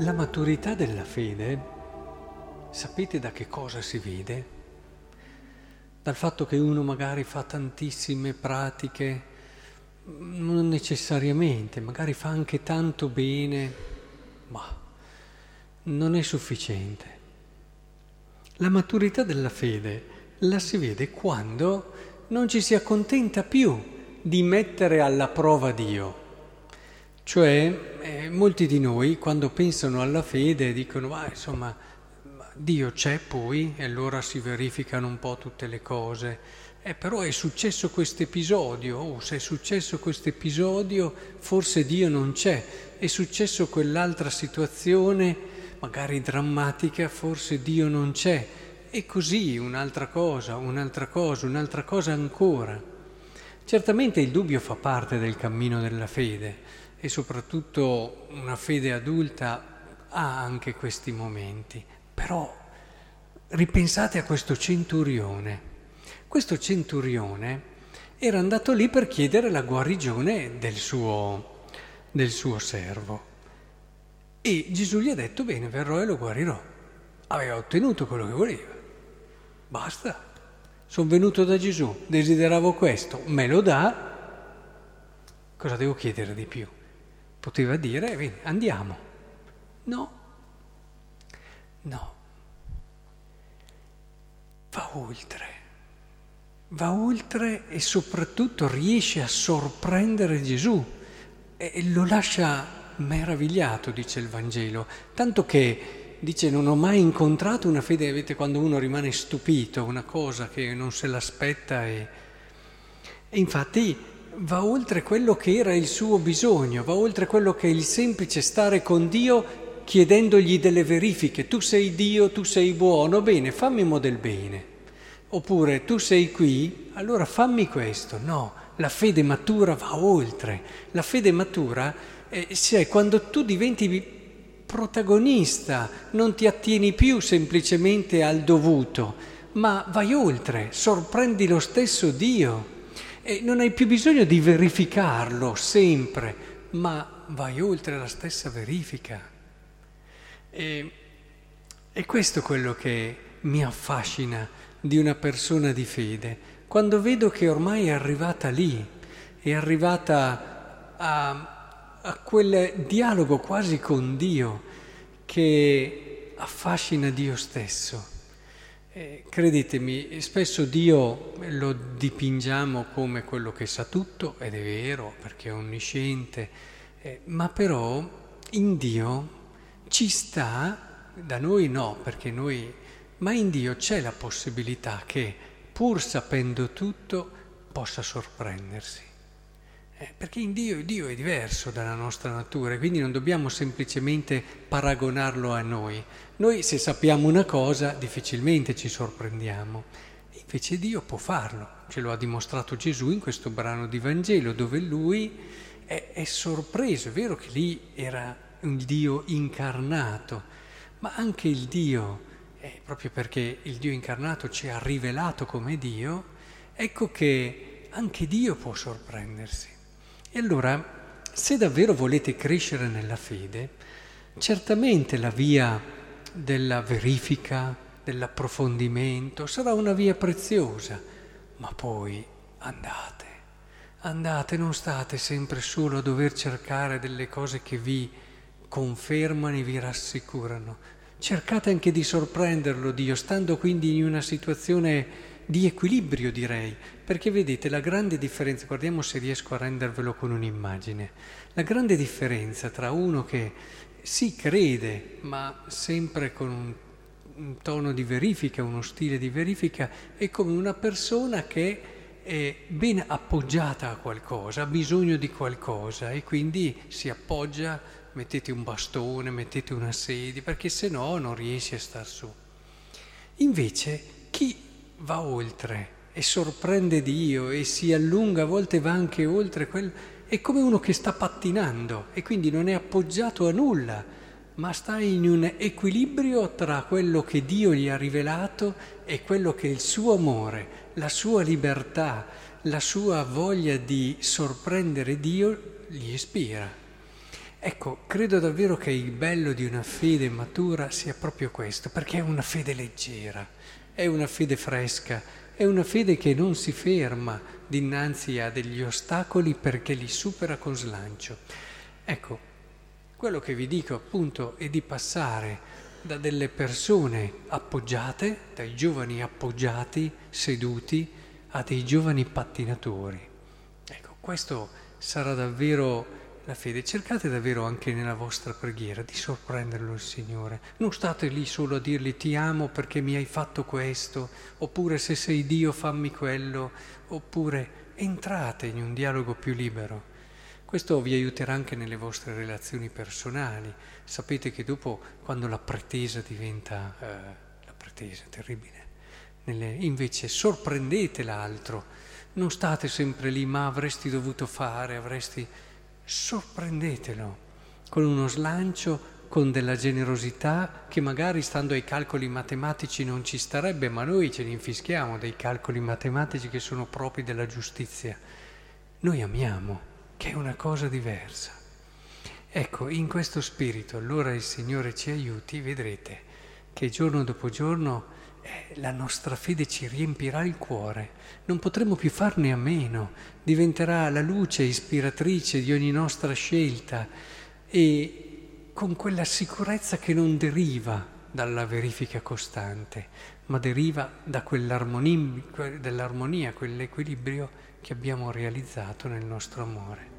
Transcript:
La maturità della fede, sapete da che cosa si vede? Dal fatto che uno magari fa tantissime pratiche, non necessariamente, magari fa anche tanto bene, ma non è sufficiente. La maturità della fede la si vede quando non ci si accontenta più di mettere alla prova Dio. Cioè, eh, molti di noi quando pensano alla fede dicono, ah, insomma, Dio c'è poi e allora si verificano un po' tutte le cose. Eh, però è successo questo episodio, oh, se è successo questo episodio forse Dio non c'è, è successo quell'altra situazione, magari drammatica, forse Dio non c'è. E così un'altra cosa, un'altra cosa, un'altra cosa ancora. Certamente il dubbio fa parte del cammino della fede e soprattutto una fede adulta ha anche questi momenti. Però ripensate a questo centurione. Questo centurione era andato lì per chiedere la guarigione del suo, del suo servo. E Gesù gli ha detto, bene, verrò e lo guarirò. Aveva ottenuto quello che voleva. Basta. Sono venuto da Gesù, desideravo questo, me lo dà. Cosa devo chiedere di più? Poteva dire, andiamo. No, no. Va oltre, va oltre e soprattutto riesce a sorprendere Gesù e lo lascia meravigliato, dice il Vangelo, tanto che dice non ho mai incontrato una fede, avete quando uno rimane stupito, una cosa che non se l'aspetta e, e infatti va oltre quello che era il suo bisogno, va oltre quello che è il semplice stare con Dio chiedendogli delle verifiche. Tu sei Dio, tu sei buono, bene, fammi del bene. Oppure tu sei qui, allora fammi questo. No, la fede matura va oltre. La fede matura è cioè, quando tu diventi protagonista, non ti attieni più semplicemente al dovuto, ma vai oltre, sorprendi lo stesso Dio. E non hai più bisogno di verificarlo sempre, ma vai oltre la stessa verifica. E, e questo è quello che mi affascina di una persona di fede, quando vedo che ormai è arrivata lì, è arrivata a, a quel dialogo quasi con Dio che affascina Dio stesso. Eh, credetemi, spesso Dio lo dipingiamo come quello che sa tutto, ed è vero perché è onnisciente, eh, ma però in Dio ci sta, da noi no, perché noi, ma in Dio c'è la possibilità che pur sapendo tutto possa sorprendersi. Eh, perché in Dio, Dio è diverso dalla nostra natura, quindi non dobbiamo semplicemente paragonarlo a noi. Noi se sappiamo una cosa difficilmente ci sorprendiamo, invece Dio può farlo, ce lo ha dimostrato Gesù in questo brano di Vangelo dove lui è, è sorpreso, è vero che lì era un Dio incarnato, ma anche il Dio, eh, proprio perché il Dio incarnato ci ha rivelato come Dio, ecco che anche Dio può sorprendersi. E allora, se davvero volete crescere nella fede, certamente la via della verifica, dell'approfondimento sarà una via preziosa, ma poi andate, andate, non state sempre solo a dover cercare delle cose che vi confermano e vi rassicurano. Cercate anche di sorprenderlo Dio, stando quindi in una situazione di equilibrio direi, perché vedete la grande differenza, guardiamo se riesco a rendervelo con un'immagine, la grande differenza tra uno che si crede, ma sempre con un, un tono di verifica, uno stile di verifica, è come una persona che è ben appoggiata a qualcosa, ha bisogno di qualcosa e quindi si appoggia, mettete un bastone, mettete una sedia, perché se no non riesce a star su. Invece chi va oltre e sorprende Dio e si allunga, a volte va anche oltre quel... È come uno che sta pattinando e quindi non è appoggiato a nulla, ma sta in un equilibrio tra quello che Dio gli ha rivelato e quello che il suo amore, la sua libertà, la sua voglia di sorprendere Dio gli ispira. Ecco, credo davvero che il bello di una fede matura sia proprio questo, perché è una fede leggera, è una fede fresca, è una fede che non si ferma dinanzi a degli ostacoli perché li supera con slancio. Ecco, quello che vi dico appunto è di passare da delle persone appoggiate, dai giovani appoggiati, seduti, a dei giovani pattinatori. Ecco, questo sarà davvero la fede. Cercate davvero anche nella vostra preghiera di sorprenderlo il Signore. Non state lì solo a dirgli ti amo perché mi hai fatto questo, oppure se sei Dio fammi quello, oppure entrate in un dialogo più libero. Questo vi aiuterà anche nelle vostre relazioni personali. Sapete che dopo, quando la pretesa diventa, eh, la pretesa terribile, nelle, invece sorprendete l'altro, non state sempre lì, ma avresti dovuto fare, avresti... Sorprendetelo con uno slancio, con della generosità che magari stando ai calcoli matematici non ci starebbe, ma noi ce ne infischiamo dei calcoli matematici che sono propri della giustizia. Noi amiamo che è una cosa diversa. Ecco, in questo spirito allora il Signore ci aiuti, vedrete che giorno dopo giorno la nostra fede ci riempirà il cuore, non potremo più farne a meno, diventerà la luce ispiratrice di ogni nostra scelta. E con quella sicurezza che non deriva dalla verifica costante, ma deriva da quell'armonia, quell'equilibrio che abbiamo realizzato nel nostro amore.